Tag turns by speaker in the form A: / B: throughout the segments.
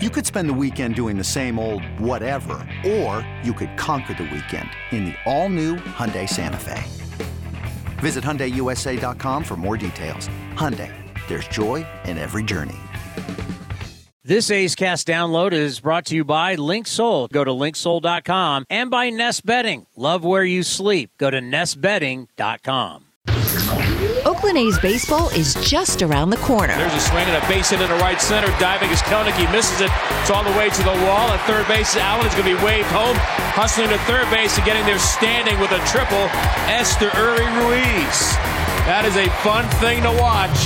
A: You could spend the weekend doing the same old whatever, or you could conquer the weekend in the all-new Hyundai Santa Fe. Visit HyundaiUSA.com for more details. Hyundai, there's joy in every journey.
B: This A's Cast download is brought to you by LinkSoul. Go to linksoul.com and by Nest Bedding. Love where you sleep. Go to nestbedding.com.
C: Oakland A's baseball is just around the corner.
D: There's a swing and a base hit into right center. Diving is Kelenic. He misses it. It's all the way to the wall. At third base, Allen is going to be waved home. Hustling to third base and getting there standing with a triple. Esteury Ruiz. That is a fun thing to watch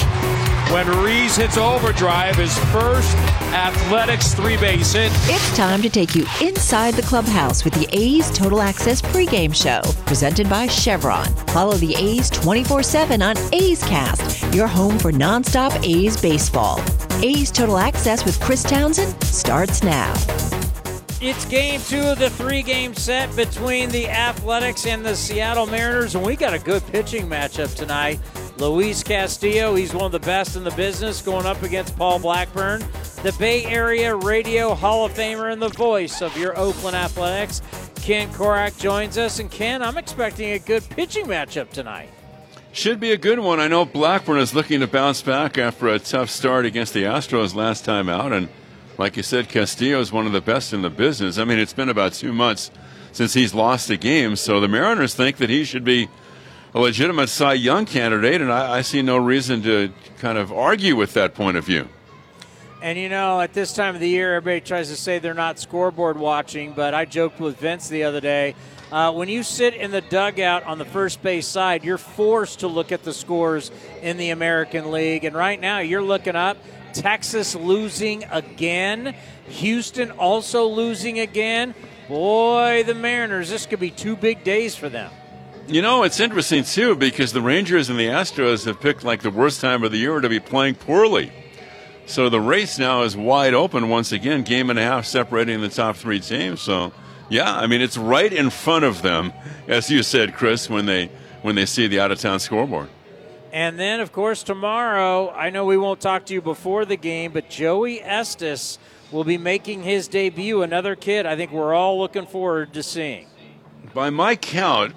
D: when Ruiz hits overdrive, his first athletics three base hit.
C: It's time to take you inside the clubhouse with the A's Total Access pregame show, presented by Chevron. Follow the A's 24 7 on A's Cast, your home for nonstop A's baseball. A's Total Access with Chris Townsend starts now.
B: It's game two of the three game set between the Athletics and the Seattle Mariners, and we got a good pitching matchup tonight. Luis Castillo, he's one of the best in the business, going up against Paul Blackburn, the Bay Area Radio Hall of Famer and the voice of your Oakland Athletics. Ken Korach joins us, and Ken, I'm expecting a good pitching matchup tonight.
E: Should be a good one. I know Blackburn is looking to bounce back after a tough start against the Astros last time out, and like you said, Castillo is one of the best in the business. I mean, it's been about two months since he's lost a game, so the Mariners think that he should be a legitimate Cy Young candidate, and I, I see no reason to kind of argue with that point of view.
B: And you know, at this time of the year, everybody tries to say they're not scoreboard watching, but I joked with Vince the other day. Uh, when you sit in the dugout on the first base side, you're forced to look at the scores in the American League. And right now, you're looking up Texas losing again, Houston also losing again. Boy, the Mariners, this could be two big days for them.
E: You know, it's interesting too because the Rangers and the Astros have picked like the worst time of the year to be playing poorly. So the race now is wide open once again, game and a half separating the top three teams. So, yeah, I mean it's right in front of them, as you said, Chris, when they when they see the out of town scoreboard.
B: And then, of course, tomorrow, I know we won't talk to you before the game, but Joey Estes will be making his debut. Another kid I think we're all looking forward to seeing.
E: By my count,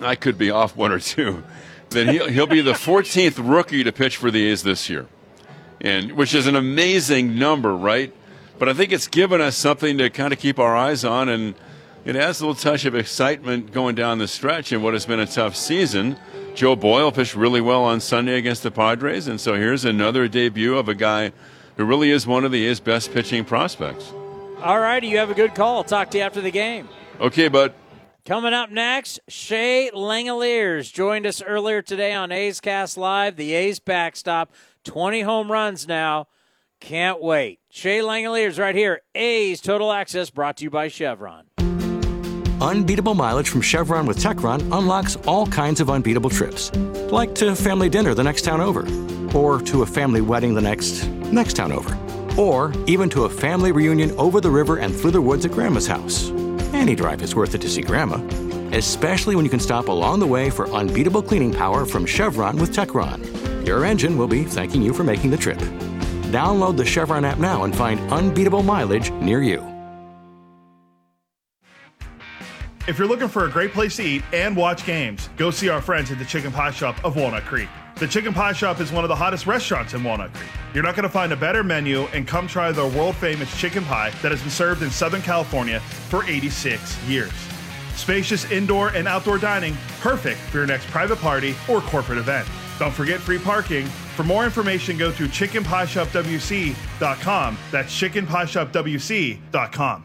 E: I could be off one or two. That he'll, he'll be the 14th rookie to pitch for the A's this year, and which is an amazing number, right? But I think it's given us something to kind of keep our eyes on, and it adds a little touch of excitement going down the stretch in what has been a tough season. Joe Boyle pitched really well on Sunday against the Padres, and so here's another debut of a guy who really is one of the A's best pitching prospects.
B: All righty, you have a good call. I'll talk to you after the game.
E: Okay, bud.
B: Coming up next, Shea Langeliers joined us earlier today on A's Cast Live, the A's backstop. 20 home runs now. Can't wait. Shea Langeliers right here. A's Total Access brought to you by Chevron.
F: Unbeatable mileage from Chevron with Techron unlocks all kinds of unbeatable trips. Like to family dinner the next town over, or to a family wedding the next next town over, or even to a family reunion over the river and through the woods at Grandma's house. Any drive is worth it to see Grandma, especially when you can stop along the way for unbeatable cleaning power from Chevron with Techron. Your engine will be thanking you for making the trip. Download the Chevron app now and find unbeatable mileage near you.
G: If you're looking for a great place to eat and watch games, go see our friends at the Chicken Pie Shop of Walnut Creek. The Chicken Pie Shop is one of the hottest restaurants in Walnut Creek. You're not going to find a better menu, and come try their world famous chicken pie that has been served in Southern California for 86 years. Spacious indoor and outdoor dining, perfect for your next private party or corporate event. Don't forget free parking. For more information, go to chickenpieshopwc.com. That's chickenpieshopwc.com.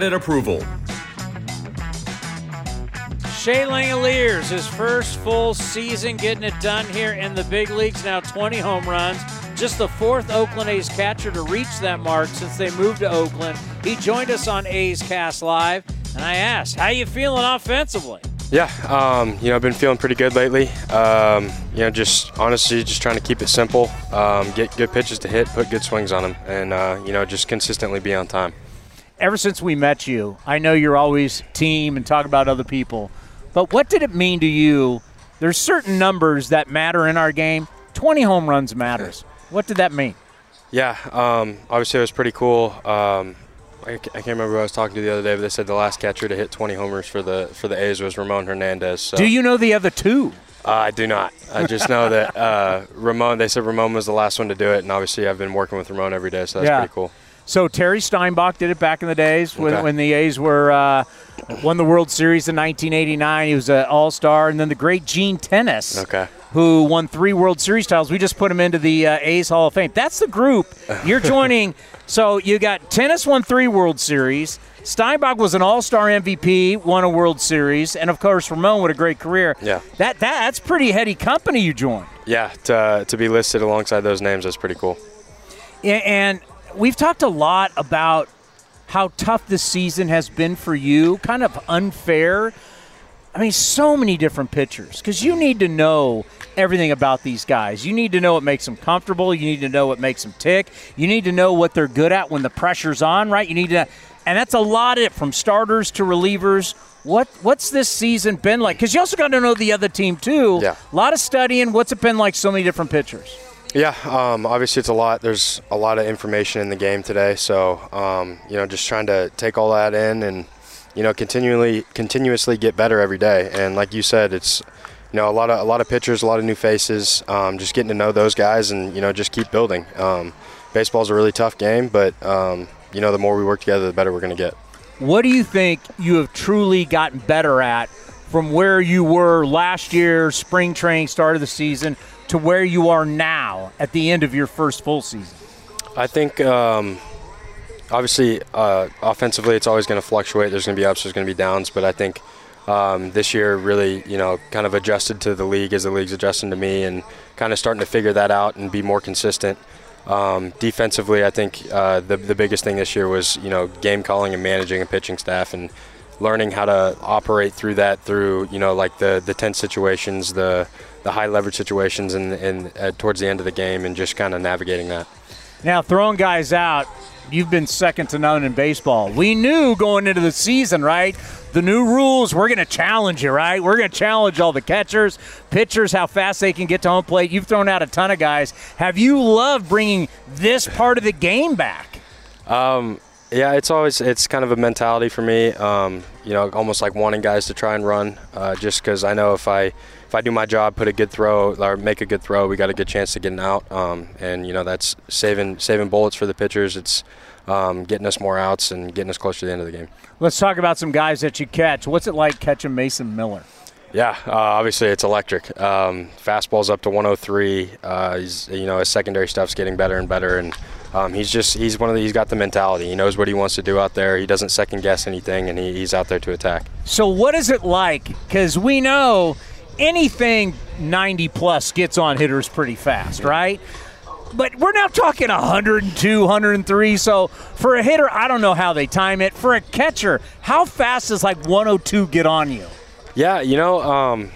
H: approval.
B: Shea Langeliers, his first full season getting it done here in the big leagues. Now 20 home runs, just the fourth Oakland A's catcher to reach that mark since they moved to Oakland. He joined us on A's Cast Live, and I asked, "How you feeling offensively?"
I: Yeah, um, you know, I've been feeling pretty good lately. Um, you know, just honestly, just trying to keep it simple, um, get good pitches to hit, put good swings on them, and uh, you know, just consistently be on time.
B: Ever since we met you, I know you're always team and talk about other people, but what did it mean to you? There's certain numbers that matter in our game. 20 home runs matters. What did that mean?
I: Yeah, um, obviously it was pretty cool. Um, I, can't remember who I was talking to the other day, but they said the last catcher to hit 20 homers for the for the A's was Ramon Hernandez. So.
B: Do you know the other two?
I: Uh, I do not. I just know that uh, Ramon. They said Ramon was the last one to do it, and obviously I've been working with Ramon every day, so that's
B: yeah.
I: pretty cool.
B: So Terry Steinbach did it back in the days when,
I: Okay.
B: when the A's were uh, won the World Series in 1989. He was an All Star, and then the great Gene Tenace,
I: Okay.
B: who won three World Series titles. We just put him into the uh, A's Hall of Fame. That's the group you're joining. so you got Tenace won three World Series. Steinbach was an All Star MVP, won a World Series, and of course Ramon with a great career.
I: Yeah.
B: that, that that's pretty heady company you joined.
I: Yeah, to, to be listed alongside those names is pretty cool.
B: Yeah, and we've talked a lot about how tough this season has been for you, kind of unfair. I mean, so many different pitchers because you need to know everything about these guys. You need to know what makes them comfortable. You need to know what makes them tick. You need to know what they're good at when the pressure's on, right? You need to, and that's a lot of it from starters to relievers. What what's this season been like? Because you also got to know the other team too.
I: Yeah.
B: A lot of studying. What's it been like? So many different pitchers.
I: Yeah, um, obviously it's a lot. There's a lot of information in the game today, so um, you know, just trying to take all that in and you know, continually, continuously get better every day. And like you said, it's you know a lot of a lot of pitchers, a lot of new faces. Um, just getting to know those guys and you know just keep building. Um, baseball's a really tough game, but um, you know the more we work together, the better we're going to get.
B: What do you think you have truly gotten better at from where you were last year, spring training, start of the season, to where you are now at the end of your first full season?
I: I think um, obviously uh, offensively it's always going to fluctuate. There's going to be ups, there's going to be downs, but I think um, this year really you know kind of adjusted to the league as the league's adjusting to me and kind of starting to figure that out and be more consistent. Um, defensively, I think uh, the the biggest thing this year was you know game calling and managing a pitching staff and learning how to operate through that through you know like the the tense situations, the the high leverage situations, and and uh, towards the end of the game and just kind of navigating that.
B: Now, throwing guys out, you've been second to none in baseball. We knew going into the season, right? The new rules, we're going to challenge you, right? We're going to challenge all the catchers, pitchers, how fast they can get to home plate. You've thrown out a ton of guys. Have you loved bringing this part of the game back?
I: Um, yeah, it's always it's kind of a mentality for me. Um, you know, almost like wanting guys to try and run, uh, just because I know if I if I do my job, put a good throw or make a good throw, we got a good chance to get an out. Um, and you know, that's saving saving bullets for the pitchers. It's um, getting us more outs and getting us closer to the end of the game.
B: Let's talk about some guys that you catch. What's it like catching Mason Miller?
I: Yeah, uh, obviously it's electric. Um, fastball's up to 103. Uh, he's, you know, his secondary stuff's getting better and better, and um, he's just he's one of the, he's got the mentality. He knows what he wants to do out there. He doesn't second guess anything, and he, he's out there to attack.
B: So, what is it like? Because we know anything 90 plus gets on hitters pretty fast, right? But we're now talking 102, 103. So, for a hitter, I don't know how they time it. For a catcher, how fast does like 102 get on you?
I: Yeah, you know, um,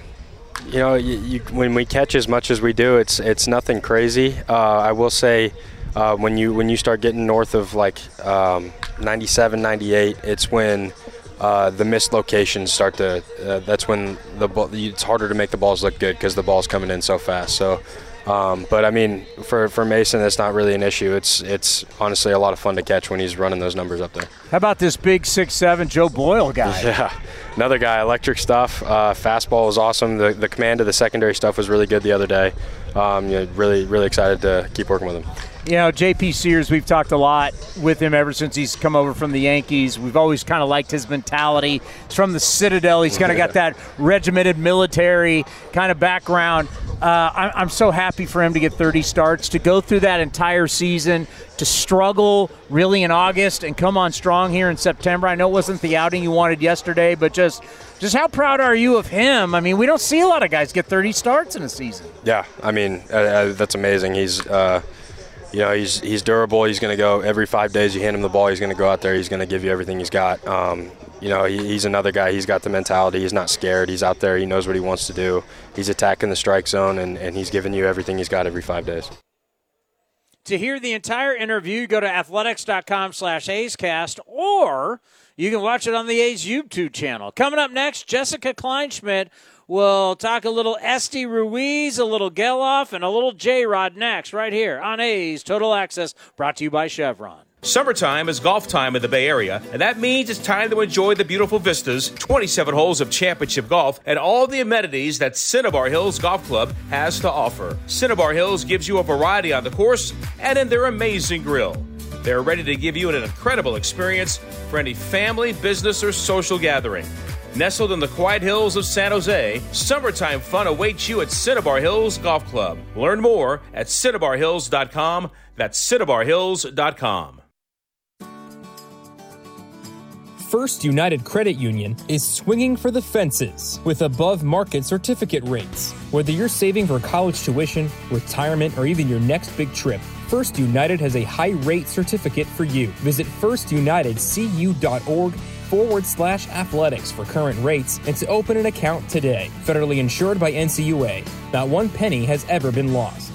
I: you know, you, you, when we catch as much as we do, it's it's nothing crazy. Uh, I will say, uh, when you when you start getting north of like um, 97, 98, it's when uh, the missed locations start to. Uh, that's when the ball, it's harder to make the balls look good because the ball's coming in so fast. So. Um, but I mean, for, for Mason, that's not really an issue. It's it's honestly a lot of fun to catch when he's running those numbers up there.
B: How about this big six seven Joe Boyle guy?
I: Yeah, another guy, electric stuff. Uh, fastball was awesome. The, the command of the secondary stuff was really good the other day. Um, you know, really, really excited to keep working with him.
B: You know, JP Sears, we've talked a lot with him ever since he's come over from the Yankees. We've always kind of liked his mentality. He's from the Citadel. He's kind of got that regimented military kind of background. Uh, I'm, I'm so happy for him to get 30 starts, to go through that entire season, to struggle really in August and come on strong here in September. I know it wasn't the outing you wanted yesterday, but just just how proud are you of him? I mean, we don't see a lot of guys get 30 starts in a season.
I: Yeah, I mean, uh, uh, that's amazing. He's, uh, you know, he's he's durable. He's going to go every five days. You hand him the ball, he's going to go out there. He's going to give you everything he's got. Um, you know, he, he's another guy. He's got the mentality. He's not scared. He's out there. He knows what he wants to do. He's attacking the strike zone, and, and he's giving you everything he's got every five days.
B: To hear the entire interview, go to athletics.com slash A'scast, or you can watch it on the A's YouTube channel. Coming up next, Jessica Kleinschmidt will talk a little Esteury Ruiz, a little Gelof, and a little J-Rod next, right here on A's Total Access, brought to you by Chevron.
H: Summertime is golf time in the Bay Area, and that means it's time to enjoy the beautiful vistas, 27 holes of championship golf, and all the amenities that Cinnabar Hills Golf Club has to offer. Cinnabar Hills gives you a variety on the course and in their amazing grill. They're ready to give you an incredible experience for any family, business, or social gathering. Nestled in the quiet hills of San Jose, summertime fun awaits you at Cinnabar Hills Golf Club. Learn more at cinnabarhills.com. That's cinnabarhills.com.
J: First United Credit Union is swinging for the fences with above market certificate rates. Whether you're saving for college tuition, retirement, or even your next big trip, First United has a high rate certificate for you. Visit firstunitedcu.org forward slash athletics for current rates and to open an account today. Federally insured by NCUA. Not one penny has ever been lost.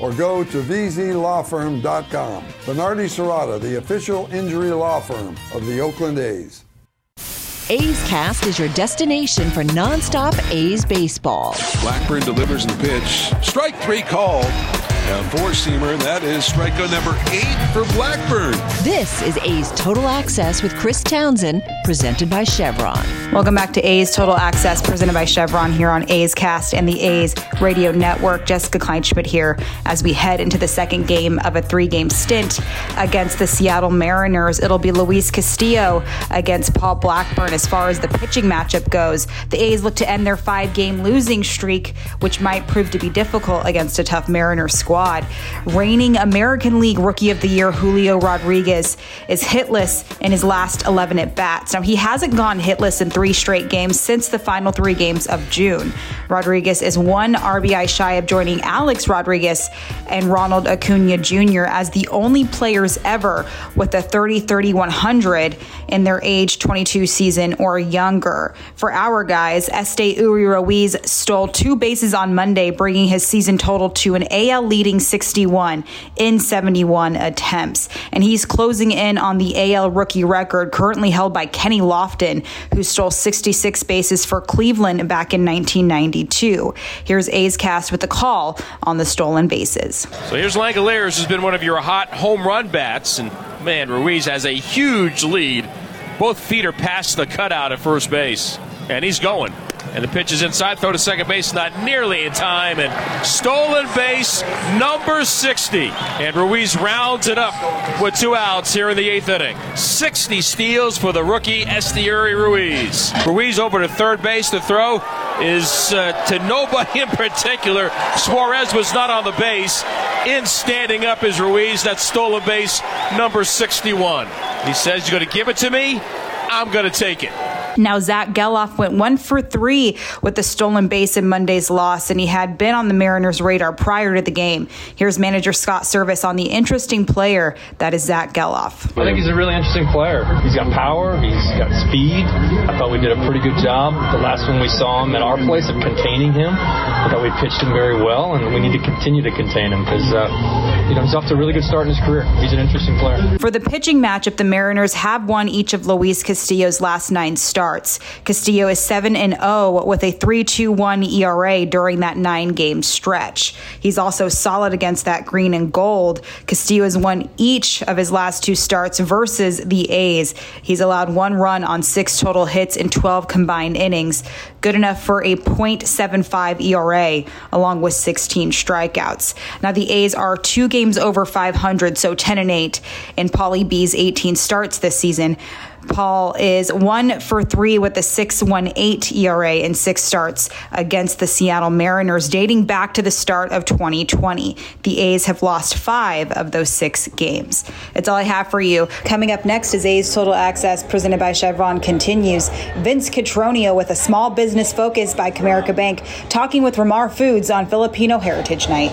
K: or go to vzlawfirm.com. Venardi Zurada, the official injury law firm of the Oakland A's.
C: A's Cast is your destination for nonstop A's baseball.
L: Blackburn delivers the pitch. Strike three called. A four seamer, that is strikeout number eight for Blackburn.
C: This is A's Total Access with Chris Townsend, presented by Chevron.
M: Welcome back to A's Total Access, presented by Chevron here on A's Cast and the A's Radio Network. Jessica Kleinschmidt here as we head into the second game of a three game stint against the Seattle Mariners. It'll be Luis Castillo against Paul Blackburn as far as the pitching matchup goes. The A's look to end their five game losing streak, which might prove to be difficult against a tough Mariners squad. Reigning American League Rookie of the Year Julio Rodriguez is hitless in his last 11 at bats. Now, he hasn't gone hitless in three straight games since the final three games of June. Rodriguez is one RBI shy of joining Alex Rodriguez and Ronald Acuna Jr. as the only players ever with a 30 30 100 in their age 22 season or younger. For our guys, Esteury Ruiz stole two bases on Monday, bringing his season total to an AL leading 61 in 71 attempts. And he's closing in on the AL rookie record currently held by Kenny Lofton, who stole 66 bases for Cleveland back in 1992. Here's A's Cast with the call on the stolen bases.
D: So here's Langeliers, who's been one of your hot home run bats. And man, Ruiz has a huge lead. Both feet are past the cutout at first base. And he's going. And the pitch is inside. Throw to second base, not nearly in time. And stolen base number 60. And Ruiz rounds it up with two outs here in the eighth inning. 60 steals for the rookie Esteury Ruiz. Ruiz over to third base. The throw is uh, to nobody in particular. Suarez was not on the base. In standing up is Ruiz. That's stolen base number 61. He says, You're going to give it to me? I'm going to take it.
M: Now, Zach Gelof went one for three with the stolen base in Monday's loss, and he had been on the Mariners' radar prior to the game. Here's manager Scott Servais on the interesting player that is Zach Gelof.
N: I think he's a really interesting player. He's got power, he's got speed. I thought we did a pretty good job the last one we saw him at our place of containing him. I thought we pitched him very well, and we need to continue to contain him because uh, you know he's off to a really good start in his career. He's an interesting player.
M: For the pitching matchup, the Mariners have won each of Luis Castillo's last nine starts starts. Castillo is 7 and 0 with a 3.21 ERA during that 9-game stretch. He's also solid against that green and gold. Castillo has won each of his last two starts versus the A's. He's allowed one run on 6 total hits in 12 combined innings, good enough for a .75 ERA along with 16 strikeouts. Now the A's are 2 games over 500, so 10 and 8 in Paulie B's 18 starts this season. Paul is one for three with a 6.18 ERA in six starts against the Seattle Mariners, dating back to the start of 2020. The A's have lost five of those six games. That's all I have for you. Coming up next is A's Total Access, presented by Chevron, continues. Vince Cotroneo with a small business focus by Comerica Bank, talking with Ramar Foods on Filipino Heritage Night.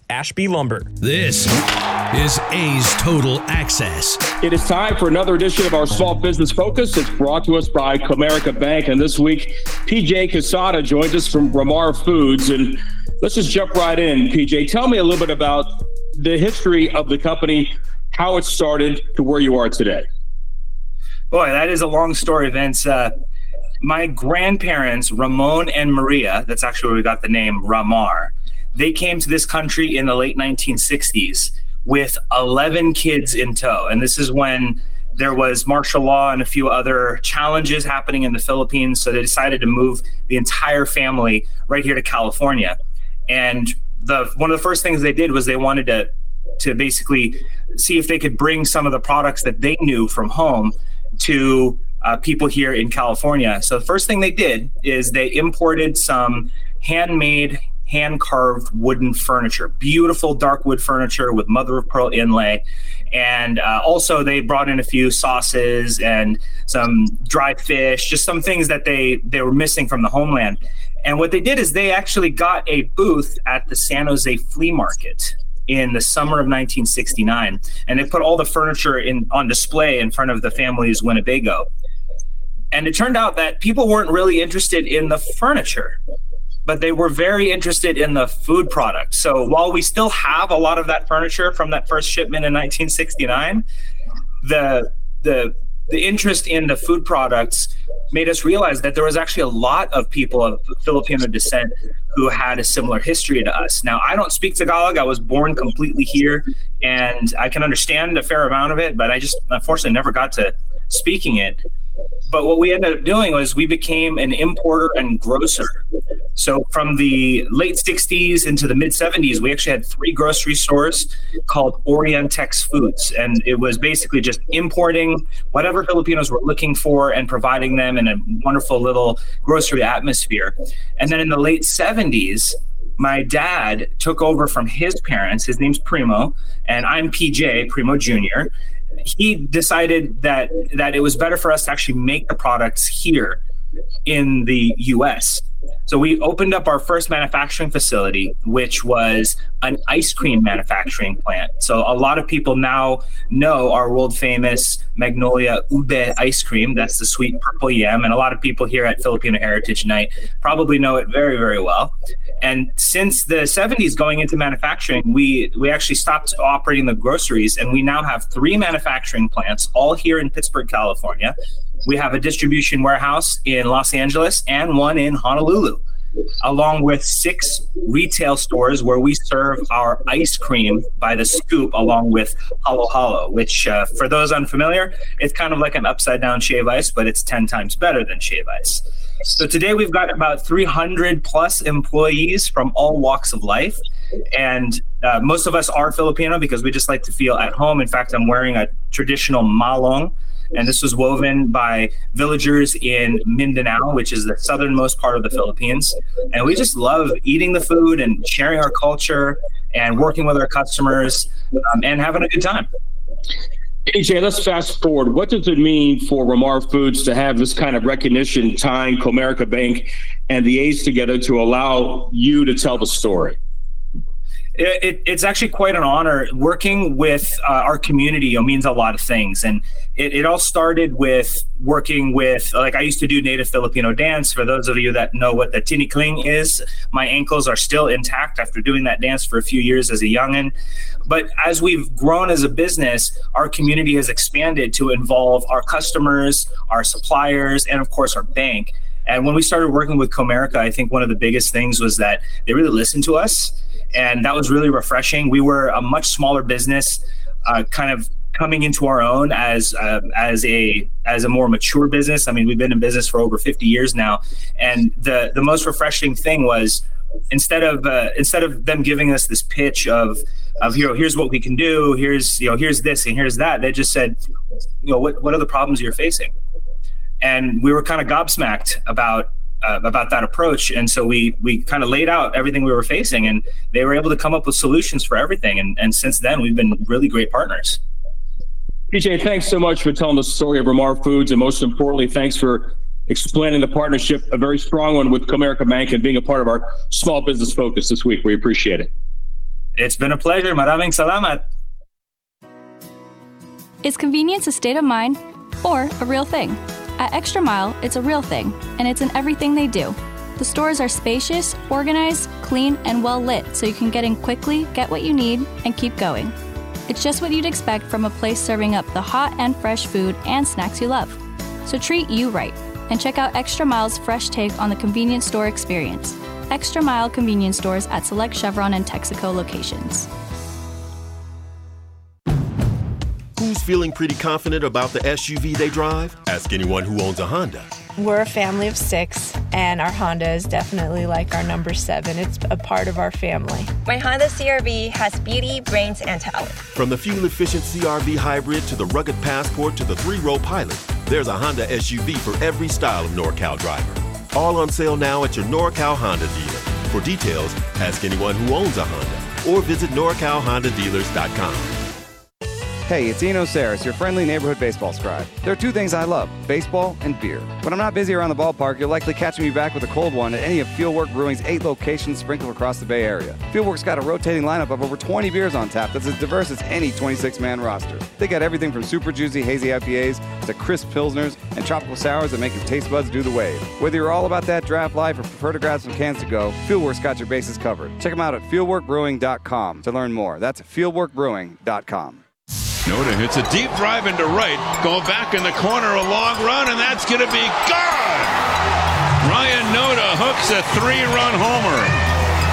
J: Ashby Lumber.
O: This is A's Total Access.
H: It is time for another edition of our Small Business Focus. It's brought to us by Comerica Bank. And this week, PJ Quesada joins us from Ramar Foods. And let's just jump right in. PJ, tell me a little bit about the history of the company, how it started to where you are today.
P: Boy, that is a long story, Vince. Uh, my grandparents, Ramon and Maria, that's actually where we got the name Ramar they came to this country in the late 1960s with 11 kids in tow. And this is when there was martial law and a few other challenges happening in the Philippines. So they decided to move the entire family right here to California. And the one of the first things they did was they wanted to to basically see if they could bring some of the products that they knew from home to uh, people here in California. So the first thing they did is they imported some handmade hand carved wooden furniture, beautiful dark wood furniture with mother of pearl inlay. And uh, also, they brought in a few sauces and some dry fish, just some things that they, they were missing from the homeland. And what they did is they actually got a booth at the San Jose Flea Market in the summer of 1969, and they put all the furniture in on display in front of the family's Winnebago. And it turned out that people weren't really interested in the furniture but they were very interested in the food product. So while we still have a lot of that furniture from that first shipment in 1969, the the the interest in the food products made us realize that there was actually a lot of people of Filipino descent who had a similar history to us. Now, I don't speak Tagalog. I was born completely here, and I can understand a fair amount of it, but I just unfortunately never got to speaking it. But what we ended up doing was we became an importer and grocer. So from the late 60s into the mid 70s, we actually had three grocery stores called Orientex Foods. And it was basically just importing whatever Filipinos were looking for and providing them in a wonderful little grocery atmosphere. And then in the late 70s, my dad took over from his parents. His name's Primo, and I'm PJ, Primo Jr he decided that that it was better for us to actually make the products here in the US. So we opened up our first manufacturing facility, which was an ice cream manufacturing plant. So a lot of people now know our world famous Magnolia Ube ice cream. That's the sweet purple yam. And a lot of people here at Filipino Heritage Night probably know it very, very well. And since the 70s going into manufacturing, we, we actually stopped operating the groceries and we now have three manufacturing plants, all here in Pittsburg, California. We have a distribution warehouse in Los Angeles and one in Honolulu. along with six retail stores where we serve our ice cream by the scoop along with Halo Halo, which, uh, for those unfamiliar, it's kind of like an upside down shave ice, but it's 10 times better than shave ice. So today we've got about 300 plus employees from all walks of life. And uh, most of us are Filipino because we just like to feel at home. In fact, I'm wearing a traditional malong, and this was woven by villagers in Mindanao, which is the southernmost part of the Philippines. And we just love eating the food and sharing our culture and working with our customers um, and having a good time.
H: PJ, let's fast forward. What does it mean for Ramar Foods to have this kind of recognition tying Comerica Bank and the A's together to allow you to tell the story?
P: It, it, it's actually quite an honor. Working with uh, our community means a lot of things. And it, it all started with working with, like, I used to do native Filipino dance. For those of you that know what the tinikling is, my ankles are still intact after doing that dance for a few years as a youngin'. But as we've grown as a business, our community has expanded to involve our customers, our suppliers, and of course, our bank. And when we started working with Comerica, I think one of the biggest things was that they really listened to us and that was really refreshing. We were a much smaller business, uh, kind of coming into our own as uh, as a as a more mature business. I mean, we've been in business for over 50 years now, and the the most refreshing thing was instead of uh, instead of them giving us this pitch of of you know here's what we can do, here's you know here's this and here's that. They just said, you know, what what are the problems you're facing? And we were kind of gobsmacked about uh, about that approach. And so we we kind of laid out everything we were facing, and they were able to come up with solutions for everything. And and since then, we've been really great partners.
H: PJ, thanks so much for telling the story of Ramar Foods, and most importantly, thanks for explaining the partnership, a very strong one with Comerica Bank, and being a part of our small business focus this week. We appreciate it.
P: It's been a pleasure. Maraming salamat.
Q: Is convenience a state of mind or a real thing? At Extra Mile, it's a real thing, and it's in everything they do. The stores are spacious, organized, clean, and well lit so you can get in quickly, get what you need, and keep going. It's just what you'd expect from a place serving up the hot and fresh food and snacks you love. So treat you right and check out Extra Mile's fresh take on the convenience store experience. Extra Mile convenience stores at select Chevron and Texaco locations.
R: Who's feeling pretty confident about the SUV they drive? Ask anyone who owns a Honda.
S: We're a family of six, and our Honda is definitely like our number seven. It's a part of our family.
T: My Honda CRV has beauty, brains, and talent.
R: From the fuel efficient CRV hybrid to the rugged Passport to the three row pilot, there's a Honda SUV for every style of NorCal driver. All on sale now at your NorCal Honda dealer. For details, ask anyone who owns a Honda or visit NorCalHondaDealers.com.
U: Hey, it's Eno Sarris, your friendly neighborhood baseball scribe. There are two things I love baseball and beer. When I'm not busy around the ballpark, you'll likely catch me back with a cold one at any of Fieldwork Brewing's eight locations sprinkled across the Bay Area. Fieldwork's got a rotating lineup of over 20 beers on tap that's as diverse as any 26 man roster. They got everything from super juicy, hazy IPAs to crisp Pilsners and tropical sours that make your taste buds do the wave. Whether you're all about that draft life or prefer to grab some cans to go, Fieldwork's got your bases covered. Check them out at fieldworkbrewing.com to learn more. That's fieldworkbrewing.com.
E: Noda hits a deep drive into right, going back in the corner, a long run, and that's going to be gone. Ryan Noda hooks a three-run homer,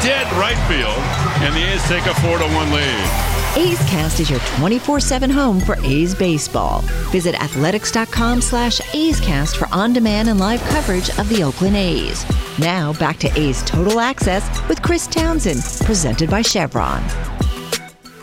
E: dead right field, and the A's take a four-to-one lead.
C: A's Cast is your 24-7 home for A's baseball. Visit athletics.com slash A's Cast for on-demand and live coverage of the Oakland A's. Now back to A's Total Access with Chris Townsend, presented by Chevron.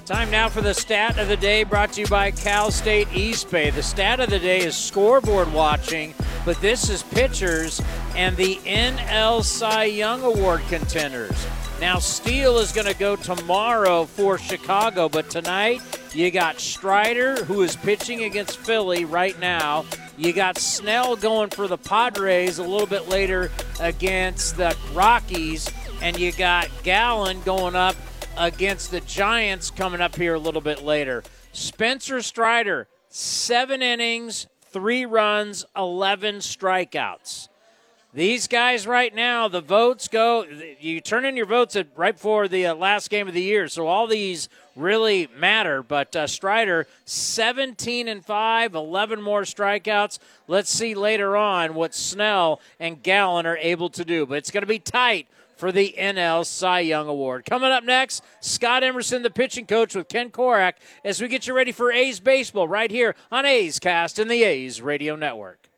B: Time now for the stat of the day brought to you by Cal State East Bay. The stat of the day is scoreboard watching, but this is pitchers and the NL Cy Young Award contenders. Now, Steele is going to go tomorrow for Chicago, but tonight you got Strider, who is pitching against Philly right now. You got Snell going for the Padres a little bit later against the Rockies, and you got Gallen going up against the Giants coming up here a little bit later. Spencer Strider, seven innings, three runs, 11 strikeouts. These guys right now, the votes go. You turn in your votes at right before the uh, last game of the year, so all these really matter. But uh, Strider, 17 and 5, 11 more strikeouts. Let's see later on what Snell and Gallen are able to do. But it's going to be tight for the NL Cy Young Award. Coming up next, Scott Emerson, the pitching coach with Ken Korach, as we get you ready for A's baseball right here on A's Cast in the A's Radio Network.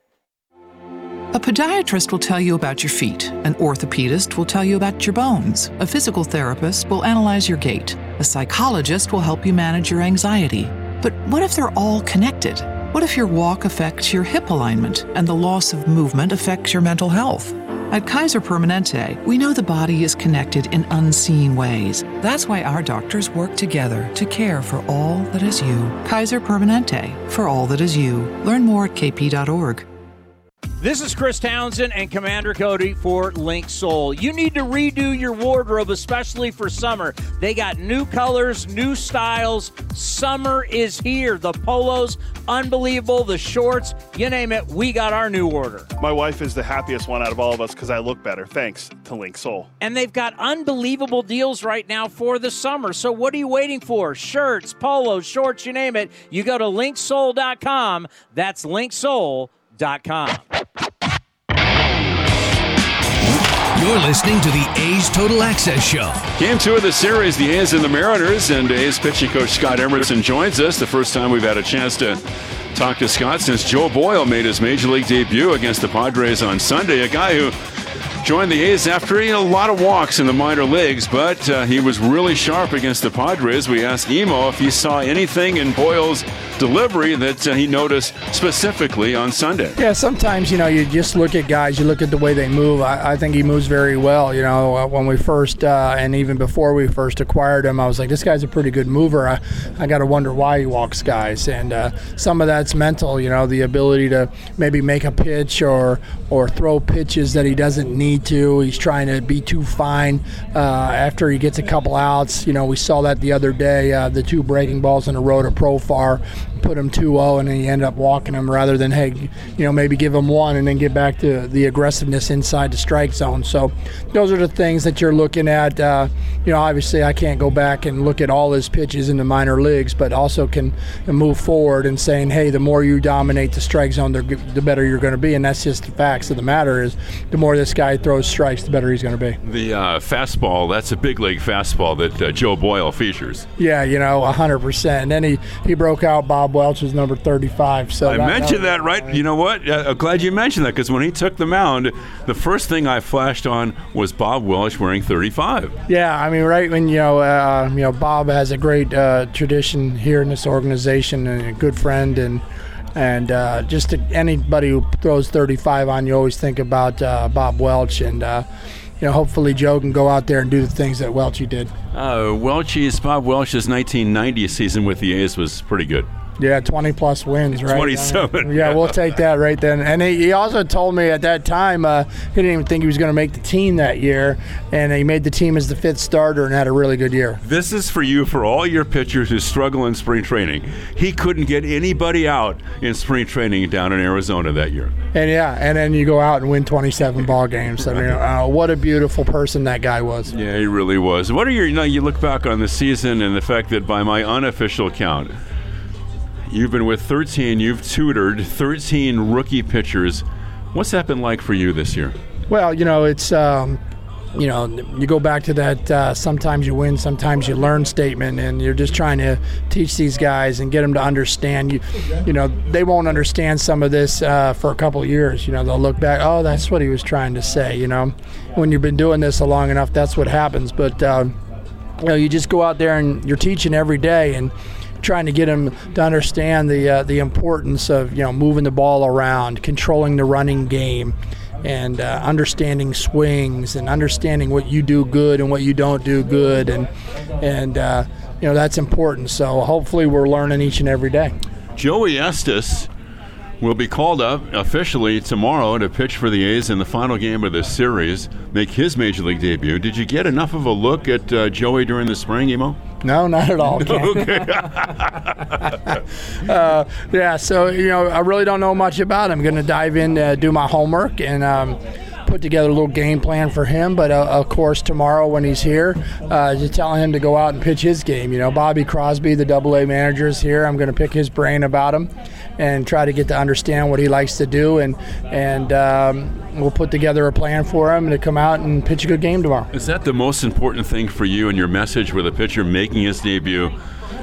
V: A podiatrist will tell you about your feet. An orthopedist will tell you about your bones. A physical therapist will analyze your gait. A psychologist will help you manage your anxiety. But what if they're all connected? What if your walk affects your hip alignment and the loss of movement affects your mental health? At Kaiser Permanente, we know the body is connected in unseen ways. That's why our doctors work together to care for all that is you. Kaiser Permanente, for all that is you. Learn more at kp.org.
B: This is Chris Townsend and Commander Cody for Link Soul. You need to redo your wardrobe, especially for summer. They got new colors, new styles. Summer is here. The polos, unbelievable. The shorts, you name it, we got our new order.
W: My wife is the happiest one out of all of us because I look better, thanks to Link Soul.
B: And they've got unbelievable deals right now for the summer. So what are you waiting for? Shirts, polos, shorts, you name it. You go to linksoul.com. That's linksoul.com.
O: You're listening to the A's Total Access Show.
E: Game two of the series, the A's and the Mariners, and A's pitching coach Scott Emerson joins us. The first time we've had a chance to talk to Scott since Joe Boyle made his major league debut against the Padres on Sunday. A guy who joined the A's after a lot of walks in the minor leagues, but uh, he was really sharp against the Padres. We asked Emo if he saw anything in Boyle's delivery that uh, he noticed specifically on Sunday.
X: Yeah, sometimes, you know, you just look at guys, you look at the way they move. I, I think he moves very well. You know, uh, when we first, uh, and even before we first acquired him, I was like, this guy's a pretty good mover. I, I got to wonder why he walks guys. And uh, some of that's mental, you know, the ability to maybe make a pitch or, or throw pitches that he doesn't need to. He's trying to be too fine uh, after he gets a couple outs. You know, we saw that the other day, uh, the two breaking balls in a row to Profar put him 2-0 and then he ended up walking him rather than hey you know maybe give him one and then get back to the aggressiveness inside the strike zone. So those are the things that you're looking at. Uh, you know obviously I can't go back and look at all his pitches in the minor leagues but also can move forward and saying hey the more you dominate the strike zone the better you're going to be. And that's just the facts of the matter is the more this guy throws strikes the better he's going to be.
E: The uh, fastball that's a big league fastball that uh, Joe Boyle features.
X: Yeah you know 100% and then he he broke out Bob Welch is number 35. So
E: I
X: that,
E: mentioned that, right? You know what? Uh, I'm glad you mentioned that because when he took the mound, the first thing I flashed on was Bob Welch wearing 35.
X: Yeah, I mean, right when you know, uh, you know, Bob has a great uh, tradition here in this organization and a good friend and. And uh, just to, anybody who throws 35 on, you always think about uh, Bob Welch, and uh, you know, hopefully Joe can go out there and do the things that Welchie did.
E: Uh, Welchie's Bob Welch's 1990 season with the A's was pretty good.
X: Yeah, 20 plus wins, right?
E: 27.
X: yeah, we'll take that right then. And he, he also told me at that time uh, he didn't even think he was going to make the team that year, and he made the team as the fifth starter and had a really good year.
E: This is for you, for all your pitchers who struggle in spring training. He couldn't get anybody out in spring training down in Arizona that year.
X: And yeah, and then you go out and win 27 ball games. I mean, uh, what a beautiful person that guy was.
E: Yeah, he really was. What are your, you know, you look back on the season and the fact that by my unofficial count, You've been with 13, you've tutored 13 rookie pitchers. What's that been like for you this year?
X: Well, you know, it's, um, you know, you go back to that uh, sometimes you win, sometimes you learn statement, and you're just trying to teach these guys and get them to understand. You, you know, they won't understand some of this uh, for a couple years. You know, they'll look back, oh, that's what he was trying to say. You know, when you've been doing this a long enough, that's what happens. But, uh, you know, you just go out there and you're teaching every day, and trying to get them to understand the uh, the importance of you know moving the ball around, controlling the running game, and uh, understanding swings and understanding what you do good and what you don't do good, and and uh, you know that's important. So hopefully we're learning each and every day.
E: Joey Estes will be called up officially tomorrow to pitch for the A's in the final game of this series, make his major league debut. Did you get enough of a look at uh, Joey during the spring, Emo?
X: No, not at all.
E: okay.
X: uh, yeah, so you know, I really don't know much about him. I'm going to dive in, uh, do my homework, and um, put together a little game plan for him. But uh, of course, tomorrow when he's here, uh, just telling him to go out and pitch his game. You know, Bobby Crosby, the Double A manager, is here. I'm going to pick his brain about him and try to get to understand what he likes to do, and and um, we'll put together a plan for him to come out and pitch a good game tomorrow.
E: Is that the most important thing for you and your message with a pitcher making his debut?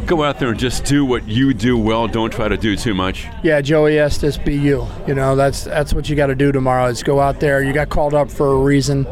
E: Go out there and just do what you do well. Don't try to do too much.
X: Yeah, Joey Estes, be you. You know that's that's what you got to do tomorrow. Is go out there. You got called up for a reason.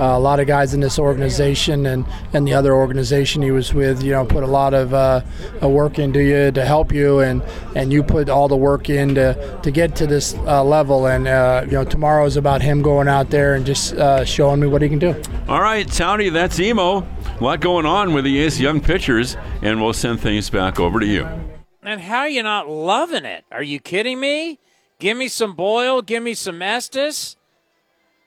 X: Uh, a lot of guys in this organization and, and the other organization he was with, you know, put a lot of uh, work into you to help you, and, and you put all the work in to, to get to this uh, level. And uh, you know, tomorrow is about him going out there and just uh, showing me what he can do.
E: All right, Tony, that's Emo. A lot going on with the Ace young pitchers, and we'll send things back over to you.
B: And how are you not loving it? Are you kidding me? Give me some Boyle, give me some Estes.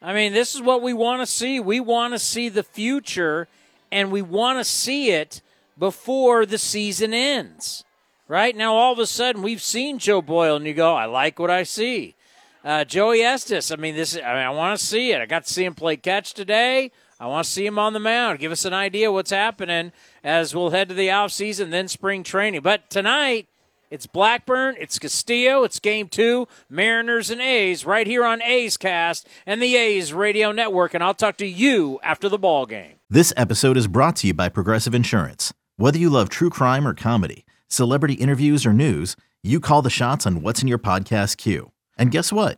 B: I mean, this is what we want to see. We want to see the future, and we want to see it before the season ends. Right now, all of a sudden, we've seen Joe Boyle, and you go, "I like what I see." Uh, Joey Estes. I mean, this. I mean, I want to see it. I got to see him play catch today. I want to see him on the mound. Give us an idea what's happening as we'll head to the off season, then spring training. But tonight, it's Blackburn, it's Castillo, it's game two, Mariners and A's right here on A's Cast and the A's Radio Network. And I'll talk to you after the ball game.
Y: This episode is brought to you by Progressive Insurance. Whether you love true crime or comedy, celebrity interviews or news, you call the shots on what's in your podcast queue. And guess what?